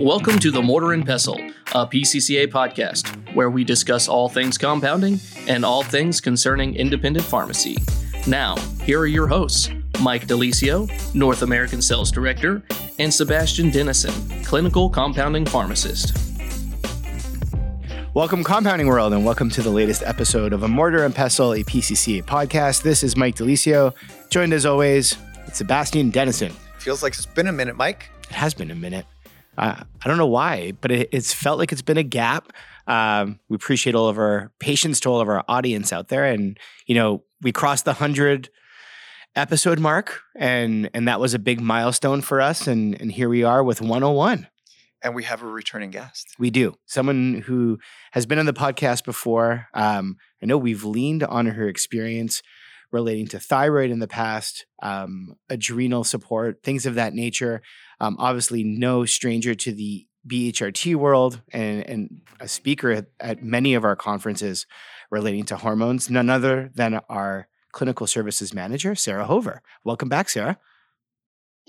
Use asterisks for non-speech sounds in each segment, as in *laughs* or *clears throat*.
Welcome to the Mortar and Pestle, a PCCA podcast where we discuss all things compounding and all things concerning independent pharmacy. Now, here are your hosts Mike De Lisio, North American Sales Director, and Sebastian Denison, Clinical Compounding Pharmacist. Welcome, Compounding World, and welcome to the latest episode of A Mortar and Pestle, a PCCA podcast. This is Mike De Lisio, joined as always with Sebastian Denison. Feels like it's been a minute, Mike. It has been a minute. Uh, I don't know why, but it, it's felt like it's been a gap. Um, we appreciate all of our patience to all of our audience out there, and you know we crossed the hundred episode mark, and and that was a big milestone for us. And and here we are with 101. And we have a returning guest. We do. Someone who has been on the podcast before. Um, I know we've leaned on her experience relating to thyroid in the past, um, adrenal support, things of that nature. Um, obviously, no stranger to the BHRT world and, and a speaker at, at many of our conferences relating to hormones, none other than our clinical services manager, Sara Hover. Welcome back, Sara.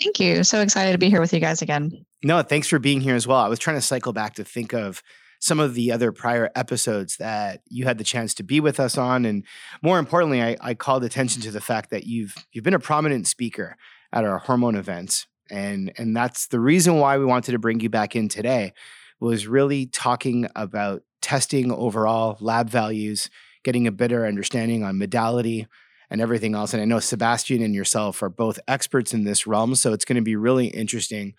Thank you. So excited to be here with you guys again. No, thanks for being here as well. I was trying to cycle back to think of some of the other prior episodes that you had the chance to be with us on, and more importantly, I, I called attention to the fact that you've you've been a prominent speaker at our hormone events, and and that's the reason why we wanted to bring you back in today was really talking about testing overall lab values, getting a better understanding on modality and everything else. And I know Sebastian and yourself are both experts in this realm, so it's going to be really interesting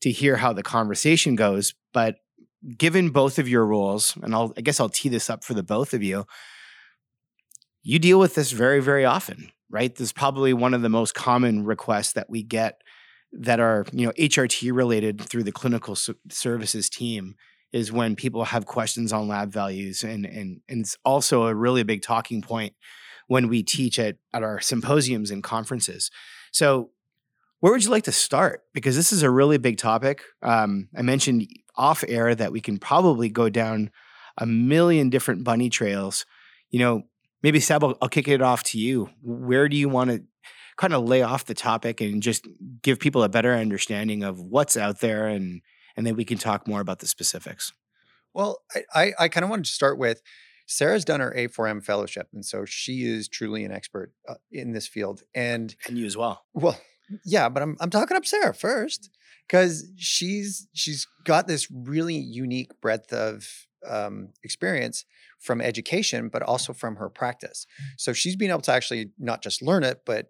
to hear how the conversation goes. But given both of your roles, and I'll, I guess I'll tee this up for the both of you, you deal with this very, very often, right? This is probably one of the most common requests that we get that are, you know, HRT related through the clinical services team is when people have questions on lab values. And, and, and it's also a really big talking point when we teach at, at our symposiums and conferences. So where would you like to start? Because this is a really big topic. Um, I mentioned off air that we can probably go down a million different bunny trails. You know, maybe Seb, I'll, I'll kick it off to you. Where do you want to kind of lay off the topic and just give people a better understanding of what's out there, and and then we can talk more about the specifics. Well, I I, I kind of wanted to start with Sara's done her A4M fellowship, and so she is truly an expert uh, in this field. And and you as well. Well, yeah, but I'm I'm talking up Sara first because she's she's got this really unique breadth of um, experience from education, but also from her practice. So she's been able to actually not just learn it, but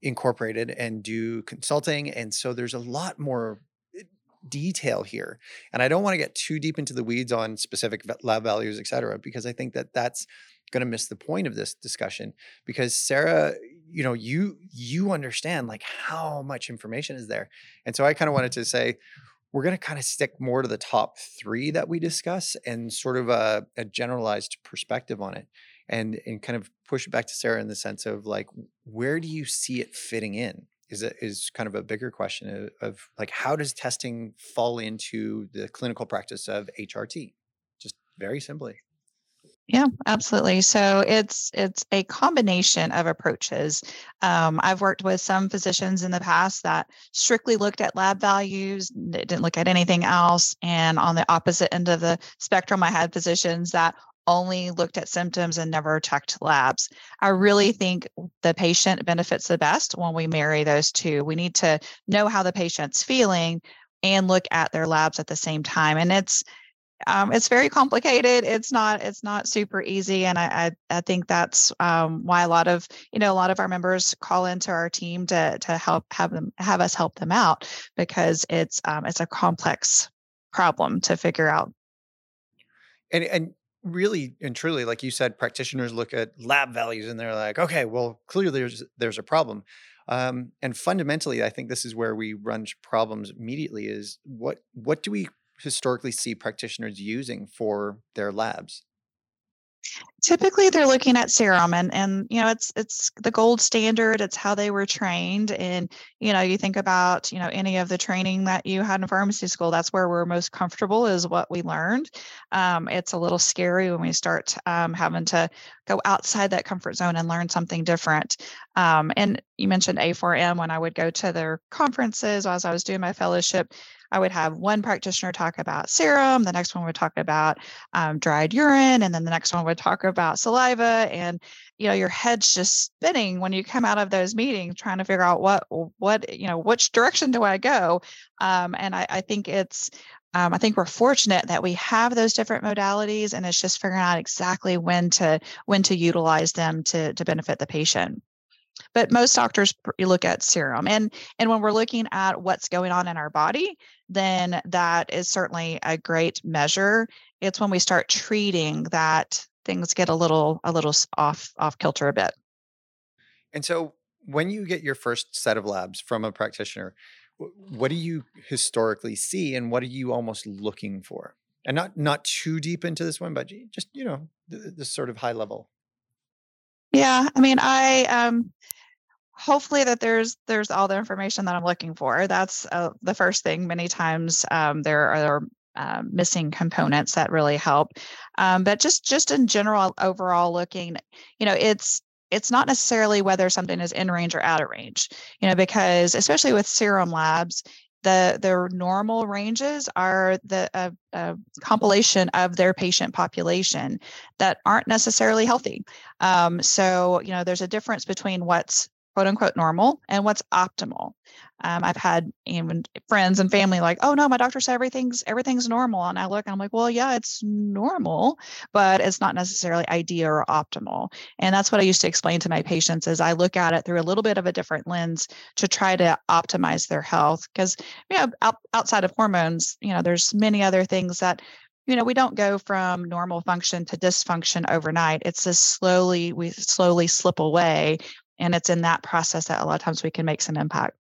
incorporate it and do consulting. And so there's a lot more eh, detail here. And I don't want to get too deep into the weeds on specific lab values, et cetera, because I think that that's going to miss the point of this discussion because Sara you know you you understand like how much information is there. And so i kind of wanted mm-hmm. to say we're going to kind of stick more to the top three that we discuss and sort of a, a generalized perspective on it and and kind of push it back to sara in the sense of like where do you see it fitting in? Is it is kind of a bigger question of, of like how does testing fall into the clinical practice of hrt just very simply yeah, absolutely. So it's it's a combination of approaches. Um, I've worked with some physicians in the past that strictly looked at lab values, they didn't look at anything else. And on the opposite end of the spectrum, I had physicians that only looked at symptoms and never checked labs. I really think the patient benefits the best when we marry those two. We need to know how the patient's feeling and look at their labs at the same time. And it's um, it's very complicated. It's not it's not super easy, and I I, I think that's um, why a lot of you know a lot of our members call into our team to to help have them have us help them out because it's um, it's a complex problem to figure out. And and really and truly, like you said, practitioners look at lab values and they're like, okay, well clearly there's there's a problem. Um, and fundamentally, I think this is where we run problems immediately. Is what what do we historically see practitioners using for their labs? Typically, they're looking at serum, and and you know it's it's the gold standard. It's how they were trained, and you know you think about you know any of the training that you had in pharmacy school. That's where we're most comfortable is what we learned. Um, it's a little scary when we start um, having to go outside that comfort zone and learn something different. Um, and you mentioned A4M when I would go to their conferences as I was doing my fellowship. I would have one practitioner talk about serum, the next one would talk about um, dried urine, and then the next one would talk about saliva. And you know, your head's just spinning when you come out of those meetings, trying to figure out what what you know which direction do I go. Um, and I, I think it's um, I think we're fortunate that we have those different modalities, and it's just figuring out exactly when to when to utilize them to to benefit the patient. But most doctors look at serum, and and when we're looking at what's going on in our body, then that is certainly a great measure. It's when we start treating that things get a little a little off off kilter a bit. And so, when you get your first set of labs from a practitioner, what do you historically see and what are you almost looking for and not not too deep into this one but just you know this sort of high level yeah i mean i um hopefully that there's there's all the information that i'm looking for. That's uh, the first thing. Many times um, there are uh, missing components that really help. Um, but just just in general overall looking you know it's it's not necessarily whether something is in range or out of range you know because especially with serum labs the their normal ranges are the compilation of their patient population that aren't necessarily healthy. Um, so you know there's a difference between what's quote unquote normal and what's optimal. Um, I've had even friends and family like, oh no, my doctor said everything's everything's normal. And I look and I'm like, well, yeah, it's normal, but it's not necessarily ideal or optimal. And that's what I used to explain to my patients is I look at it through a little bit of a different lens to try to optimize their health. Because you know, out, outside of hormones, you know, there's many other things that you know we don't go from normal function to dysfunction overnight it's just slowly we slowly slip away and it's in that process that a lot of times we can make some impact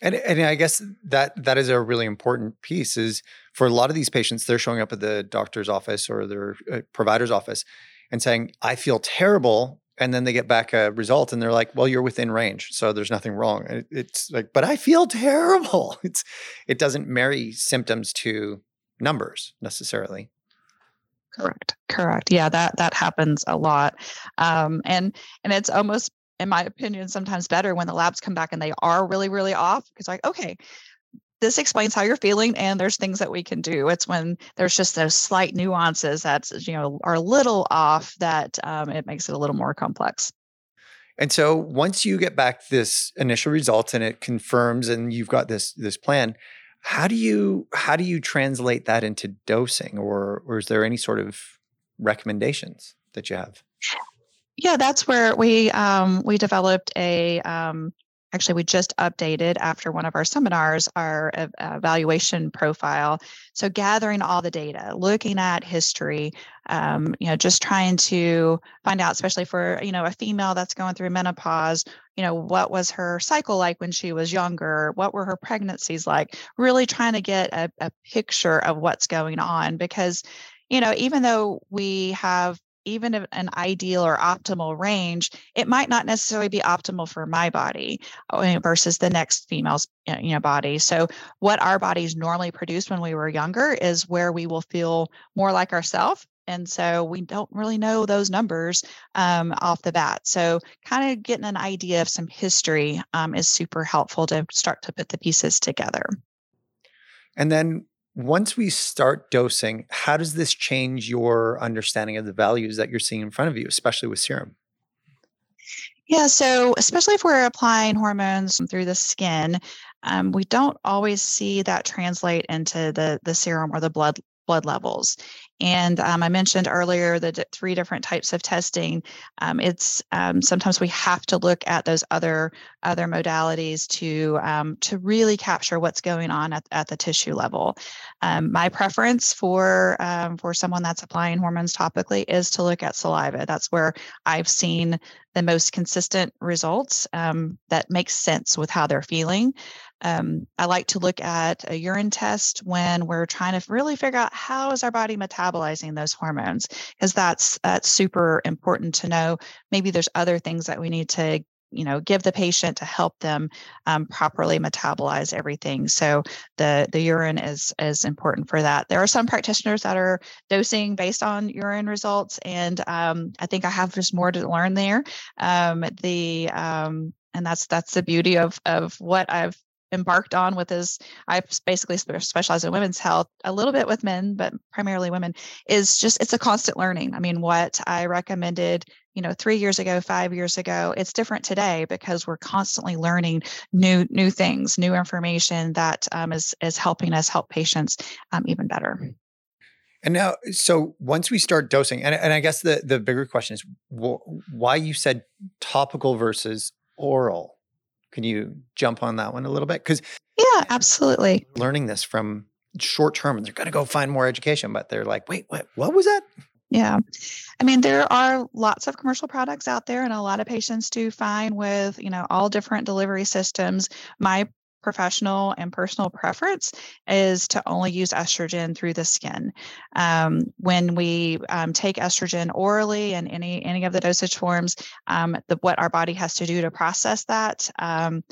and, and I guess that that is a really important piece is for a lot of these patients, they're showing up at the doctor's office or their uh, provider's office and saying, I feel terrible. And then they get back a result and they're like, well, you're within range. So there's nothing wrong. It, it's like, but I feel *laughs* terrible. It's, it doesn't marry symptoms to numbers necessarily. Correct. Correct. Yeah, that that happens a lot, um, and and it's almost, in my opinion, sometimes better when the labs come back and they are really really off because like okay, this explains how you're feeling and there's things that we can do it's when there's just those slight nuances that you know are a little off that um, it makes it a little more complex and so once you get back this initial result and it confirms and you've got this this plan how do you how do you translate that into dosing, or or is there any sort of recommendations that you have? Yeah, that's where we um, we developed a um, actually we just updated after one of our seminars our evaluation profile. So gathering all the data looking at history um, you know just trying to find out especially for you know a female that's going through menopause you know what was her cycle like when she was younger? What were her pregnancies like? Really trying to get a, a picture of what's going on because you know even though we have even an ideal or optimal range, it might not necessarily be optimal for my body uh, versus the next female's you know body. So what our bodies normally produce when we were younger is where we will feel more like ourselves. And so we don't really know those numbers um, off the bat. So kind of getting an idea of some history um, is super helpful to start to put the pieces together. And then once we start dosing, how does this change your understanding of the values that you're seeing in front of you, especially with serum? Yeah, so especially if we're applying hormones through the skin, um, we don't always see that translate into the the serum or the blood blood levels. And um, I mentioned earlier the d- three different types of testing. Um, it's um, sometimes we have to look at those other other modalities to um, to really capture what's going on at, at the tissue level. Um, my preference for um, for someone that's applying hormones topically is to look at saliva. That's where I've seen the most consistent results that makes sense with how they're feeling. Um, I like to look at a urine test when we're trying to really figure out how is our body metabolizing those hormones, because that's that's super important to know. Maybe there's other things that we need to you know give the patient to help them um, properly metabolize everything. So the the urine is is important for that. There are some practitioners that are dosing based on urine results and um, i think i have just more to learn there. Um, the um, and that's that's the beauty of of what i've embarked on with his i basically specialize in women's health a little bit with men but primarily women is just it's a constant learning. I mean what i recommended you know three years ago five years ago it's different today because we're constantly learning new new things new information that um, is is helping us help patients um, even better. And now so once we start dosing and, and i guess the the bigger question is wh- why you said topical versus oral can you jump on that one a little bit because yeah absolutely learning this from short term and they're going to go find more education but they're like wait what what was that yeah. I mean, there are lots of commercial products out there, and a lot of patients do fine with, you know, all different delivery systems. My professional and personal preference is to only use estrogen through the skin. Um, when we um, take estrogen orally and any any of the dosage forms, um, the, what our body has to do to process that um,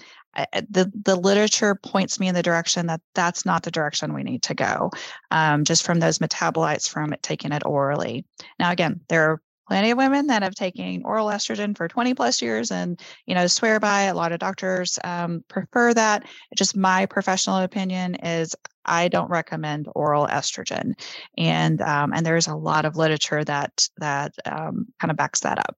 the the literature points me in the direction that that's not the direction we need to go um, just from those metabolites from it, taking it orally now again there are plenty of women that have taken oral estrogen for 20 plus years and you know swear by it. a lot of doctors um, prefer that just my professional opinion is i don't recommend oral estrogen and um, and there's a lot of literature that that um, kind of backs that up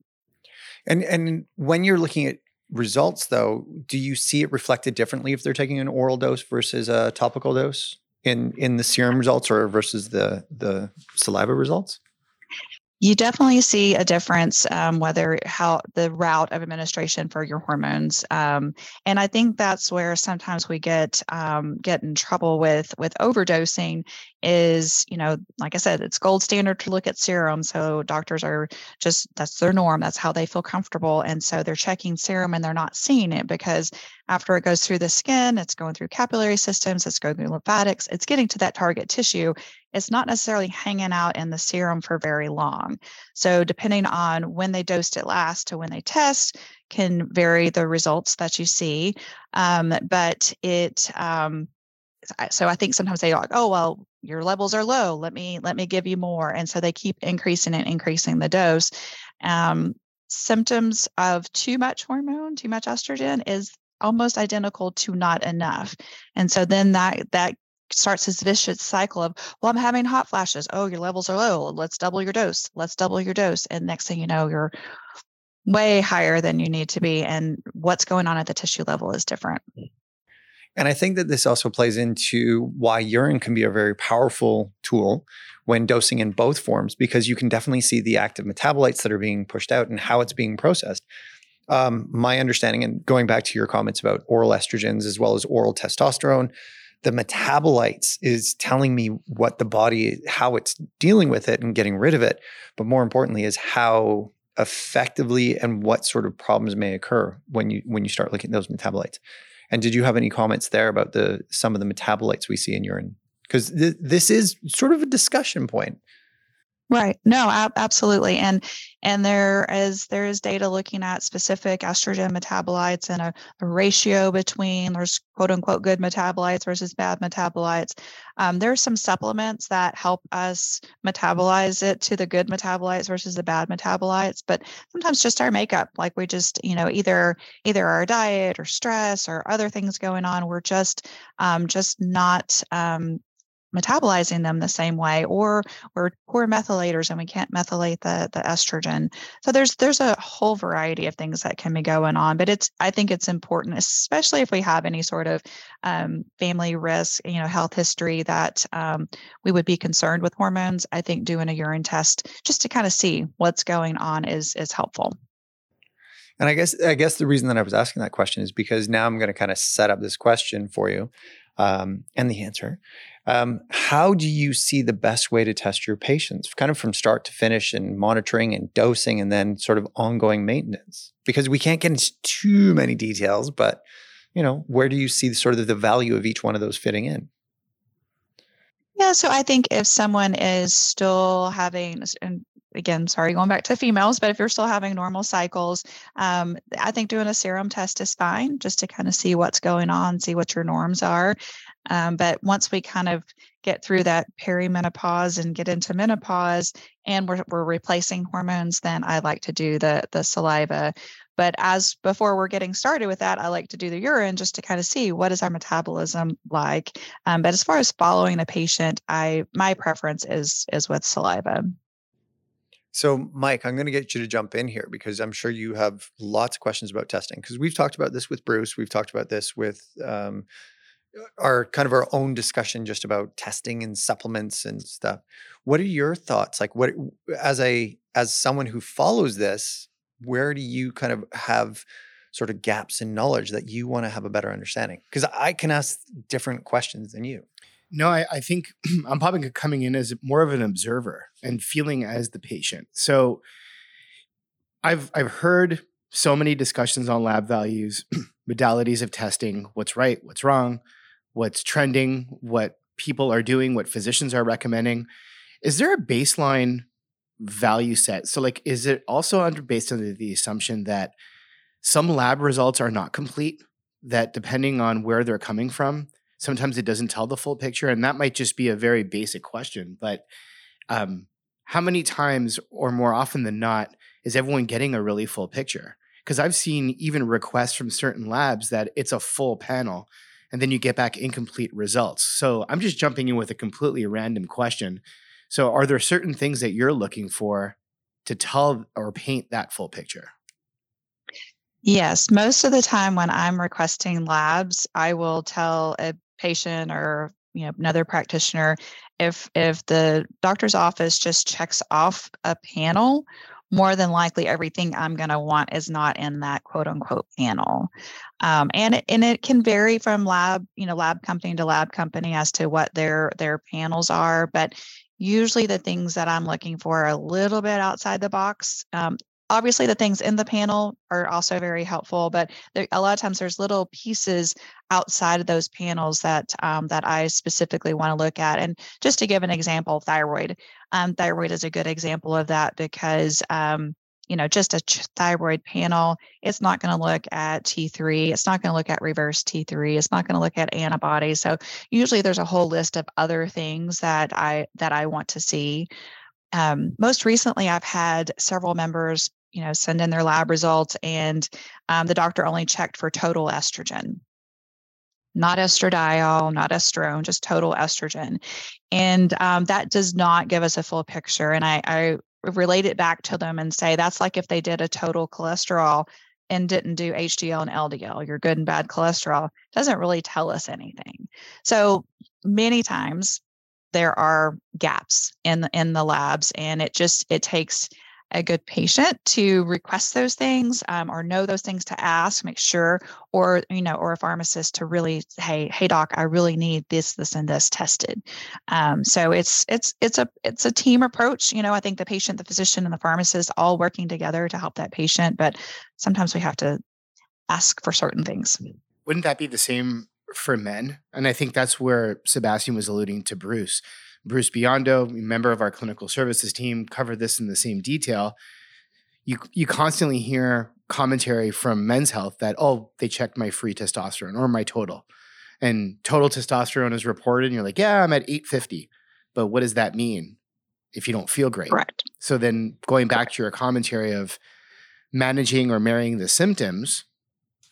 and and when you're looking at results, though, do you see it reflected differently if they're taking an oral dose versus a topical dose in in the serum results or versus the the saliva results? You definitely see a difference um, whether how the route of administration for your hormones um, and i think that's where sometimes we get um, get in trouble with with overdosing is you know like i said it's gold standard to look at serum so doctors are just that's their norm that's how they feel comfortable and so they're checking serum and they're not seeing it because after it goes through the skin it's going through capillary systems it's going through lymphatics it's getting to that target tissue it's not necessarily hanging out in the serum for very long. So, depending on when they dosed it last to when they test, can vary the results that you see. Um, but it, um, so I think sometimes they are like, oh well, your levels are low. Let me let me give you more, and so they keep increasing and increasing the dose. Um, symptoms of too much hormone, too much estrogen, is almost identical to not enough, and so then that that starts this vicious cycle of, well, I'm having hot flashes. Oh, your levels are low. Let's double your dose. Let's double your dose. And next thing you know, you're way higher than you need to be. And what's going on at the tissue level is different. And I think that this also plays into why urine can be a very powerful tool when dosing in both forms, because you can definitely see the active metabolites that are being pushed out and how it's being processed. Um, my understanding, and going back to your comments about oral estrogens as well as oral testosterone, the metabolites is telling me what the body how it's dealing with it and getting rid of it but more importantly is how effectively and what sort of problems may occur when you when you start looking at those metabolites and did you have any comments there about the some of the metabolites we see in urine? Because th- this is sort of a discussion point Right. No, ab- absolutely. And and there is there is data looking at specific estrogen metabolites and a, a ratio between there's quote unquote good metabolites versus bad metabolites. Um, there are some supplements that help us metabolize it to the good metabolites versus the bad metabolites, but sometimes just our makeup, like we just you know either either our diet or stress or other things going on, we're just um, just not um, metabolizing them the same way or we're poor methylators and we can't methylate the the estrogen so there's there's a whole variety of things that can be going on but it's i think it's important especially if we have any sort of um, family risk you know health history that um, we would be concerned with hormones i think doing a urine test just to kind of see what's going on is is helpful and I guess I guess the reason that I was asking that question is because now I'm going to kind of set up this question for you, um, and the answer. Um, how do you see the best way to test your patients, kind of from start to finish, and monitoring and dosing, and then sort of ongoing maintenance? Because we can't get into too many details, but you know, where do you see the, sort of the value of each one of those fitting in? Yeah, so I think if someone is still having, and again, sorry, going back to females, but if you're still having normal cycles, um, I think doing a serum test is fine just to kind of see what's going on, see what your norms are. Um, but once we kind of get through that perimenopause and get into menopause and we're, we're replacing hormones, then I like to do the, the saliva But as before we're getting started with that, I like to do the urine just to kind of see what is our metabolism like. Um, but as far as following the patient, I my preference is is with saliva. So, Mike, I'm going to get you to jump in here because I'm sure you have lots of questions about testing. Because we've talked about this with Bruce, we've talked about this with um, our kind of our own discussion just about testing and supplements and stuff. What are your thoughts? Like, what as a as someone who follows this, where do you kind of have sort of gaps in knowledge that you want to have a better understanding? Because I can ask different questions than you. No, I, I think *clears throat* I'm probably coming in as more of an observer and feeling as the patient. So I've I've heard so many discussions on lab values, *clears throat* modalities of testing, what's right, what's wrong, what's trending, what people are doing, what physicians are recommending. Is there a baseline value set? So like is it also under based on the assumption that some lab results are not complete that depending on where they're coming from sometimes it doesn't tell the full picture and that might just be a very basic question but um, how many times or more often than not is everyone getting a really full picture because i've seen even requests from certain labs that it's a full panel and then you get back incomplete results. So i'm just jumping in with a completely random question. So are there certain things that you're looking for to tell or paint that full picture? Yes, most of the time when I'm requesting labs, I will tell a patient or you know another practitioner if if the doctor's office just checks off a panel more than likely everything i'm going to want is not in that quote unquote panel. Um, and it, and it can vary from lab you know lab company to lab company as to what their their panels are but usually the things that i'm looking for are a little bit outside the box. Um, obviously the things in the panel are also very helpful but there, a lot of times there's little pieces outside of those panels that um, that i specifically want to look at and just to give an example thyroid um, thyroid is a good example of that because um, you know just a thyroid panel it's not going to look at t3 it's not going to look at reverse t3 it's not going to look at antibodies so usually there's a whole list of other things that i that i want to see um, most recently, I've had several members, you know, send in their lab results, and um, the doctor only checked for total estrogen, not estradiol, not estrone, just total estrogen, and um, that does not give us a full picture. And I, I relate it back to them and say that's like if they did a total cholesterol and didn't do HDL and LDL, your good and bad cholesterol doesn't really tell us anything. So many times there are gaps in the, in the labs and it just it takes a good patient to request those things um, or know those things to ask make sure or you know or a pharmacist to really hey hey doc i really need this this and this tested. Um, so it's it's it's a it's a team approach you know i think the patient the physician and the pharmacist all working together to help that patient but sometimes we have to ask for certain things. Wouldn't that be the same for men. And I think that's where Sebastian was alluding to Bruce. Bruce Biondo, member of our clinical services team, covered this in the same detail. You you constantly hear commentary from men's health that oh they checked my free testosterone or my total, and total testosterone is reported, and you're like yeah I'm at 850, but what does that mean if you don't feel great? Correct. So then going back to your commentary of managing or marrying the symptoms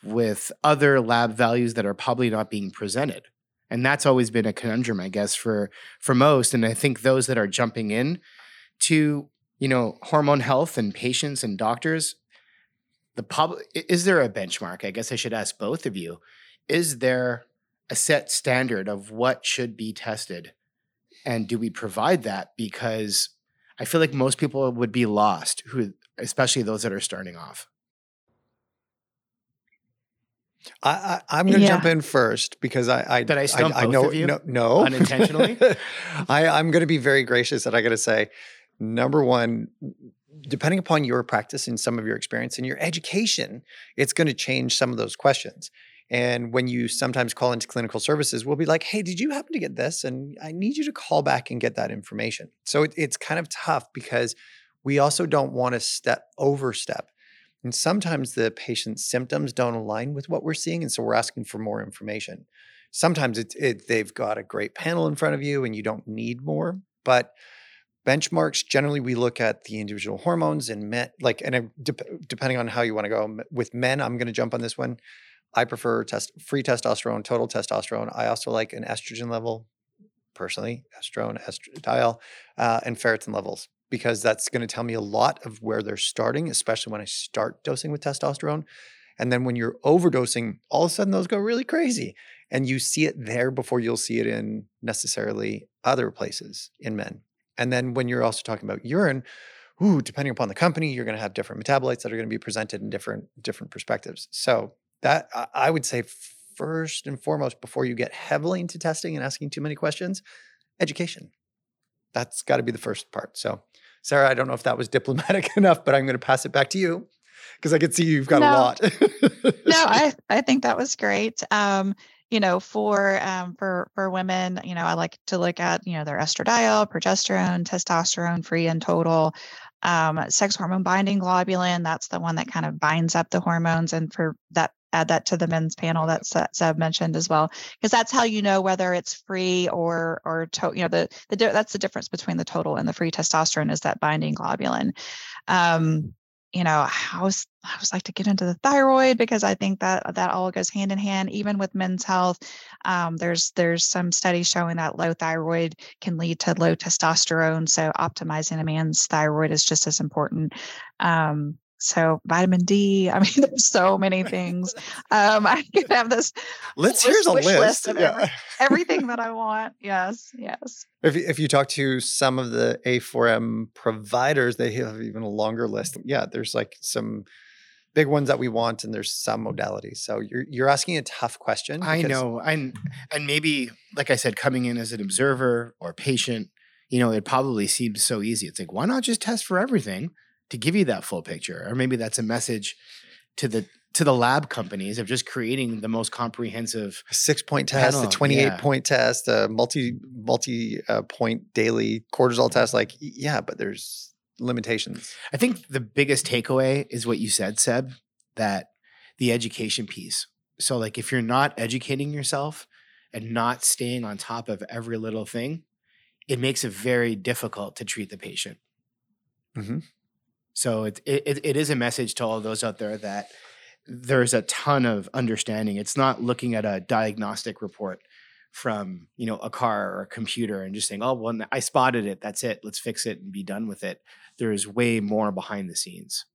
with other lab values that are probably not being presented. And that's always been a conundrum i guess for for most and i think those that are jumping in to you know hormone health and patients and doctors the public is there a benchmark i guess i should ask both of you is there a set standard of what should be tested? And do we provide that? Because i feel like most people would be lost who especially those that are starting off I, I am going to yeah. jump in first because I I, Did I, stump I, I know no, no. Unintentionally. *laughs* I I'm going to be very gracious that I got to say number one depending upon your practice and some of your experience and your education it's going to change some of those questions. And when you sometimes call into clinical services we'll be like hey did you happen to get this? And I need you to call back and get that information. So it, it's kind of tough because we also don't want to step overstep and sometimes the patient's symptoms don't align with what we're seeing. And so we're asking for more information. Sometimes it, it, they've got a great panel in front of you and you don't need more. But benchmarks generally we look at the individual hormones and men like and de- depending on how you want to go with men i'm going to jump on this one i prefer test free testosterone total testosterone i also like an estrogen level personally estrone estradiol uh, and ferritin levels because that's going to tell me a lot of where they're starting especially when i start dosing with testosterone and then when you're overdosing all of a sudden those go really crazy and you see it there before you'll see it in necessarily other places in men and then when you're also talking about urine, ooh, depending upon the company, you're going to have different metabolites that are going to be presented in different different perspectives. So that I would say first and foremost before you get heavily into testing and asking too many questions, education. That's got to be the first part. So, Sara, I don't know if that was diplomatic *laughs* enough, but I'm going to pass it back to you because I can see you've got no, a lot. no, *laughs* I I think that was great. Um, you know, for um, for for women, you know, I like to look at you know their estradiol, progesterone, testosterone, free and total, um, sex hormone binding globulin. That's the one that kind of binds up the hormones, and for that add that to the men's panel that Seb mentioned as well, because that's how you know whether it's free or or to, you know the the that's the difference between the total and the free testosterone is that binding globulin. Um, you know, I was I was like to get into the thyroid because I think that that all goes hand in hand. Even with men's health, um, there's there's some studies showing that low thyroid can lead to low testosterone. So optimizing a man's thyroid is just as important. Um, so vitamin D. I mean, *laughs* there's so many things. Um, I could have this. Let's here's a list. list of yeah. everything that *laughs* I want. Yes, yes. If if you talk to some of the A4M providers, they have even a longer list. Yeah, there's like some big ones that we want, and there's some modalities. So you're you're asking a tough question. I know, and and maybe like I said, coming in as an observer or patient, you know, it probably seems so easy. It's like why not just test for everything? To give you that full picture or maybe that's a message to the to the lab companies of just creating the most comprehensive six point test, panel. a 28 yeah. point test, a multi multi uh, point daily cortisol test. Like, yeah, but there's limitations. I think the biggest takeaway is what you said, Seb, that the education piece. So, like, if you're not educating yourself and not staying on top of every little thing, it makes it very difficult to treat the patient. Mm-hmm. So it, it it is a message to all those out there that there's a ton of understanding. It's not looking at a diagnostic report from you know a car or a computer and just saying, "Oh, well, I spotted it. That's it. Let's fix it and be done with it." There is way more behind the scenes.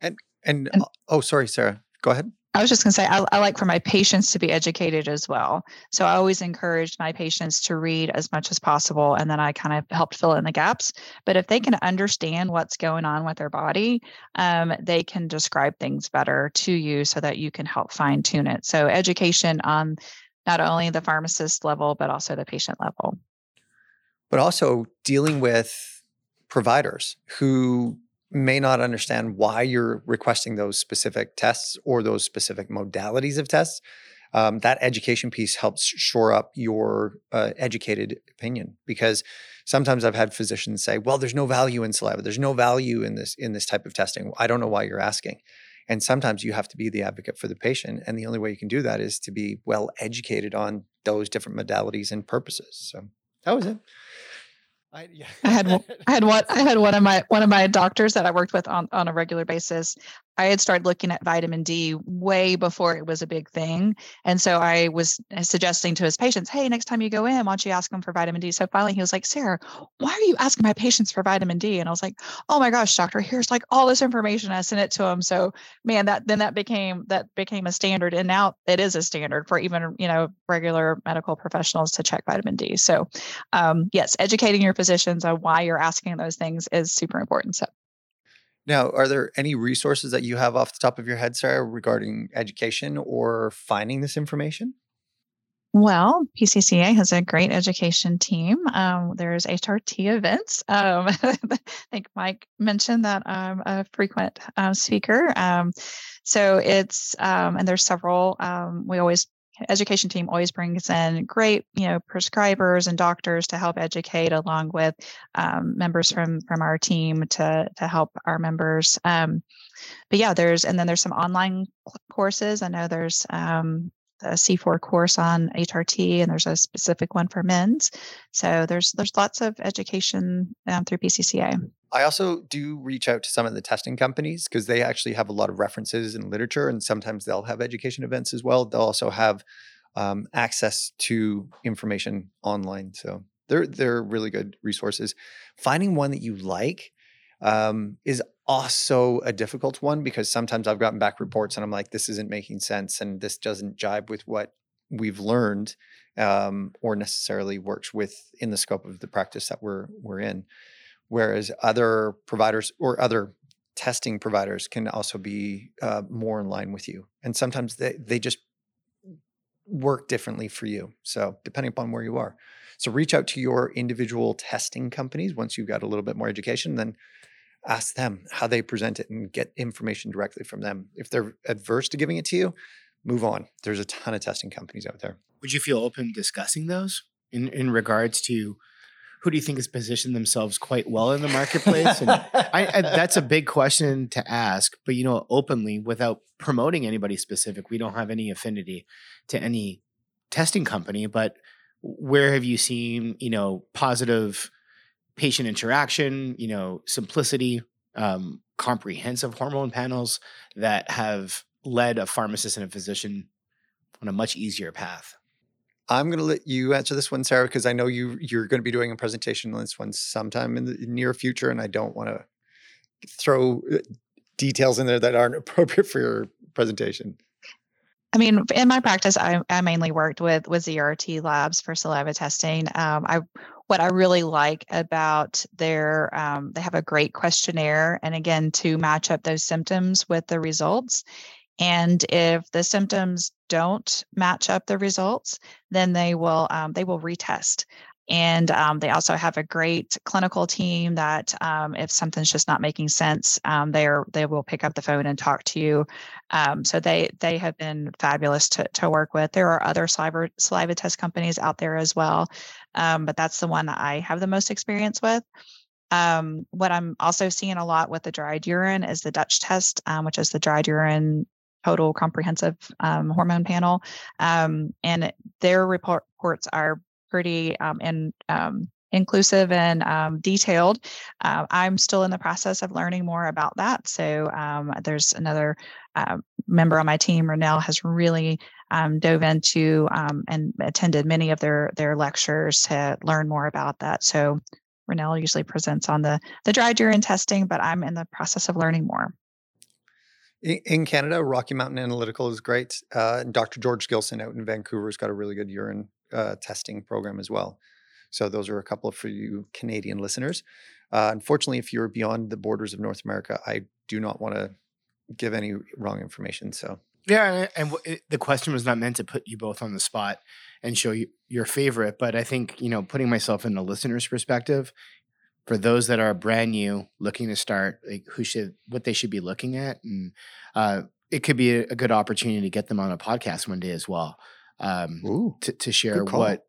And and, and oh, sorry, Sara. Go ahead. I was just going to say, I, I, like for my patients to be educated as well. So I always encourage my patients to read as much as possible. And then I kind of helped fill in the gaps. But if they can understand what's going on with their body, um, they can describe things better to you so that you can help fine tune it. So education on not only the pharmacist level, but also the patient level. But also dealing with providers who may not understand why you're requesting those specific tests or those specific modalities of tests. Um, that education piece helps shore up your uh, educated opinion because sometimes I've had physicians say, "Well, there's no value in saliva. There's no value in this in this type of testing. I don't know why you're asking." And sometimes you have to be the advocate for the patient, and the only way you can do that is to be well educated on those different modalities and purposes. So that was it. I, yeah. I had *laughs* I had what I had one of my one of my doctors that I worked with on on a regular basis I had started looking at vitamin D way before it was a big thing. And so I was uh, suggesting to his patients, hey, next time you go in, why don't you ask them for vitamin D? So finally he was like, Sara, why are you asking my patients for vitamin D? And I was like, oh my gosh, doctor, here's like all this information. I sent it to him. So man, that then that became that became a standard. And now it is a standard for even, you know, regular medical professionals to check vitamin D. So um, yes, educating your physicians on why you're asking those things is super important. So now, are there any resources that you have off the top of your head, Sara, regarding education or finding this information? Well, PCCA has a great education team. Um, there's HRT events. Um, *laughs* I think Mike mentioned that I'm a frequent uh, speaker. Um, so it's, um, and there's several, um, we always education team always brings in great you know prescribers and doctors to help educate along with um, members from from our team to to help our members. Um, but yeah there's and then there's some online courses. I know there's um, a C4 course on HRT, and there's a specific one for men's. So there's there's lots of education um, through PCCA. I also do reach out to some of the testing companies because they actually have a lot of references and literature, and sometimes they'll have education events as well. They'll also have um, access to information online, so they're they're really good resources. Finding one that you like um, is also a difficult one because sometimes I've gotten back reports and I'm like, this isn't making sense, and this doesn't jibe with what we've learned um, or necessarily works with in the scope of the practice that we're we're in. Whereas other providers or other testing providers can also be uh, more in line with you. And sometimes they, they just work differently for you. So depending upon where you are. So reach out to your individual testing companies once you've got a little bit more education then ask them how they present it and get information directly from them if they're adverse to giving it to you move on there's a ton of testing companies out there would you feel open discussing those in, in regards to who do you think has positioned themselves quite well in the marketplace? And I, I, that's a big question to ask, but you know, openly without promoting anybody specific, we don't have any affinity to any testing company. But where have you seen, you know, positive patient interaction, you know, simplicity, um, comprehensive hormone panels that have led a pharmacist and a physician on a much easier path? I'm going to let you answer this one, Sara, because I know you you're going to be doing a presentation on this one sometime in the near future, and I don't want to throw uh, details in there that aren't *laughs* appropriate for your presentation. I mean, in my practice, I, I mainly worked with with ZRT labs for saliva testing. Um, I what I really like about their um, they have a great questionnaire, and again to match up those symptoms with the results. And if the symptoms don't match up the results, then they will um, they will retest. And um, they also have a great clinical team that, um, if something's just not making sense, um, they are they will pick up the phone and talk to you. Um, so they they have been fabulous to to work with. There are other saliva saliva test companies out there as well, um, but that's the one that I have the most experience with. Um, what I'm also seeing a lot with the dried urine is the Dutch test, which is the dried urine total comprehensive hormone panel. And their report, reports are pretty um, in, um, inclusive and um, detailed. Uh, I'm still in the process of learning more about that. So um, there's another uh, member on my team, Renelle, has really dove into and attended many of their their lectures to learn more about that. So Renelle usually presents on the the dried urine testing, but I'm in the process of learning more. In Canada, Rocky Mountain Analytical is great. Uh, Dr. George Gillson out in Vancouver has got a really good urine uh, testing program as well. So those are a couple for you Canadian listeners. Uh, unfortunately, if you're beyond the borders of North America, I do not want to give any wrong information. So yeah, and w- the question was not meant to put you both on the spot and show you your favorite, but I think you know, putting myself in the listener's perspective, for those that are brand new looking to start like who should what they should be looking at and uh, it could be a, a, good opportunity to get them on a podcast one day as well um, Ooh, to, to share what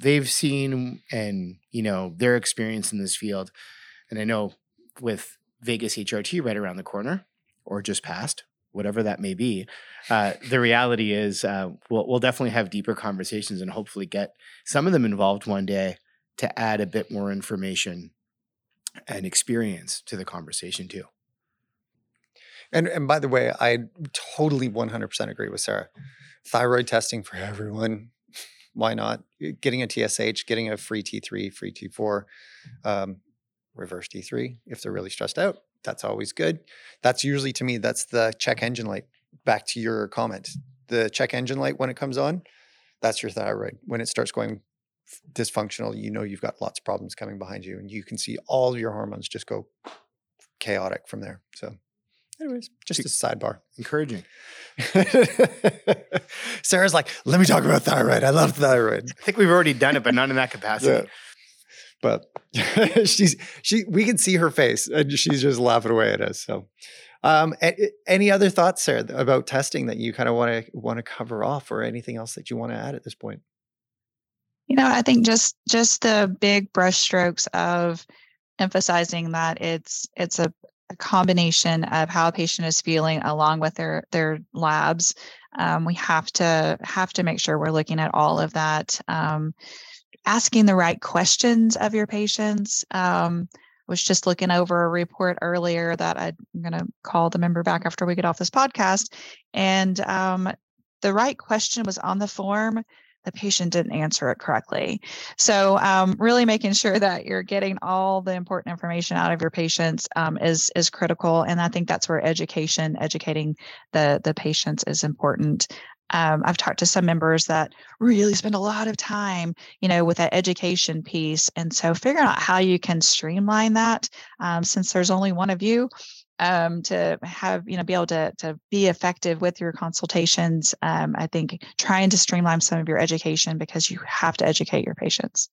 they've seen and you know their experience in this field and i know with vegas hrt right around the corner or just past whatever that may be uh, the reality is uh, we'll, we'll definitely have deeper conversations and hopefully get some of them involved one day to add a bit more information and experience to the conversation too. And and by the way, I totally 100% agree with Sara. Thyroid testing for everyone. *laughs* Why not? Getting a TSH, getting a free T3, free T4, um, reverse T3 if they're really stressed out. That's always good. That's usually to me, that's the check engine light. Back to your comment. The check engine light when it comes on, that's your thyroid. When it starts going dysfunctional, you know you've got lots of problems coming behind you, and you can see all your hormones just go chaotic from there. So, anyways, just a sidebar. Encouraging. *laughs* Sara's like, let me talk about thyroid. I love thyroid. I think we've already done it, but not in that capacity. Yeah. But *laughs* she's she we can see her face and she's just laughing away at us. So um, any other thoughts, Sara, about testing that you kind of want to want to cover off, or anything else that you want to add at this point? You know, I think just just the big brushstrokes of emphasizing that it's it's a a combination of how a patient is feeling along with their their labs. Um, we have to have to make sure we're looking at all of that. Um, asking the right questions of your patients. Um, was just looking over a report earlier that I'm going to call the member back after we get off this podcast, and um, the right question was on the form the patient didn't answer it correctly. So, um, really making sure that you're getting all the important information out of your patients um, is is critical, and I think that's where education, educating the the patients, is important. Um, I've talked to some members that really spend a lot of time, you know, with that education piece, and so figuring out how you can streamline that, um, since there's only one of you, um, to have you know be able to to be effective with your consultations um, i think trying to streamline some of your education because you have to educate your patients.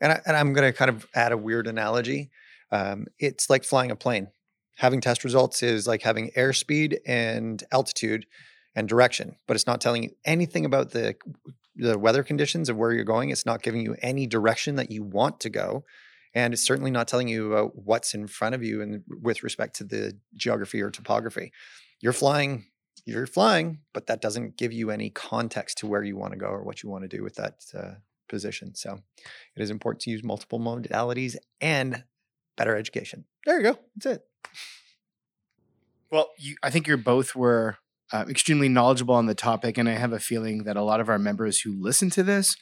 And, I, and i'm going to kind of add a weird analogy um, it's like flying a plane. Having test results is like having airspeed and altitude and direction but it's not telling you anything about the the weather conditions of where you're going. It's not giving you any direction that you want to go and it's certainly not telling you about what's in front of you and with respect to the geography or topography. You're flying you're flying but that doesn't give you any context to where you want to go or what you want to do with that uh, position. So it is important to use multiple modalities and better education. There you go. That's it. Well you, i think you're both were uh, extremely knowledgeable on the topic and i have a feeling that a lot of our members who listen to this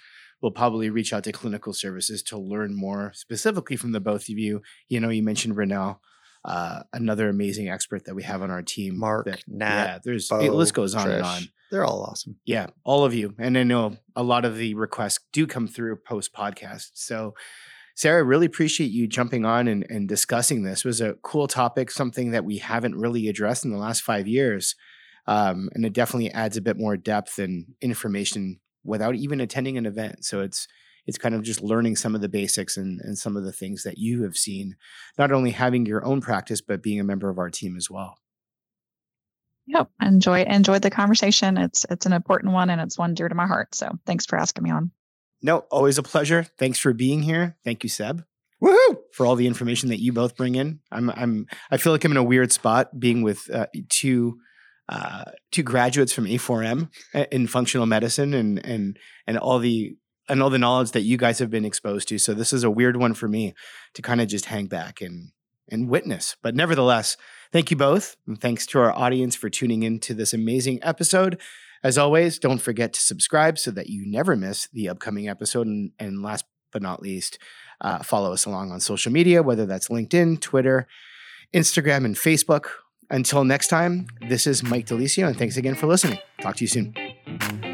will probably reach out to clinical services to learn more specifically from the both of you. You know, you mentioned Renell, uh, another amazing expert that we have on our team. Mark, that, Nat, yeah, there's Bo, the list goes on Trish. and on. They're all awesome. Yeah, all of you, and I know a lot of the requests do come through post podcast. So, Sara, I really appreciate you jumping on and, and discussing this. It was a cool topic, something that we haven't really addressed in the last five years. Um, and it definitely adds a bit more depth and information without even attending an event. So it's it's kind of just learning some of the basics and, and some of the things that you have seen, not only having your own practice, but being a member of our team as well. Yep. Enjoy enjoyed the conversation. It's it's an important one and it's one dear to my heart. So thanks for asking me on. No, always a pleasure. Thanks for being here. Thank you, Seb. Woohoo! For all the information that you both bring in. I'm I'm I feel like I'm in a weird spot being with uh, two uh, two graduates from A4M uh, in functional medicine and and and all the and all the knowledge that you guys have been exposed to. So this is a weird one for me to kind of just hang back and and witness. But nevertheless, thank you both. And thanks to our audience for tuning in to this amazing episode. As always, don't forget to subscribe so that you never miss the upcoming episode. And, and last but not least, uh, follow us along on social media, whether that's LinkedIn, Twitter, Instagram, and Facebook. Until next time, this is Mike De Lisio, and thanks again for listening. Talk to you soon.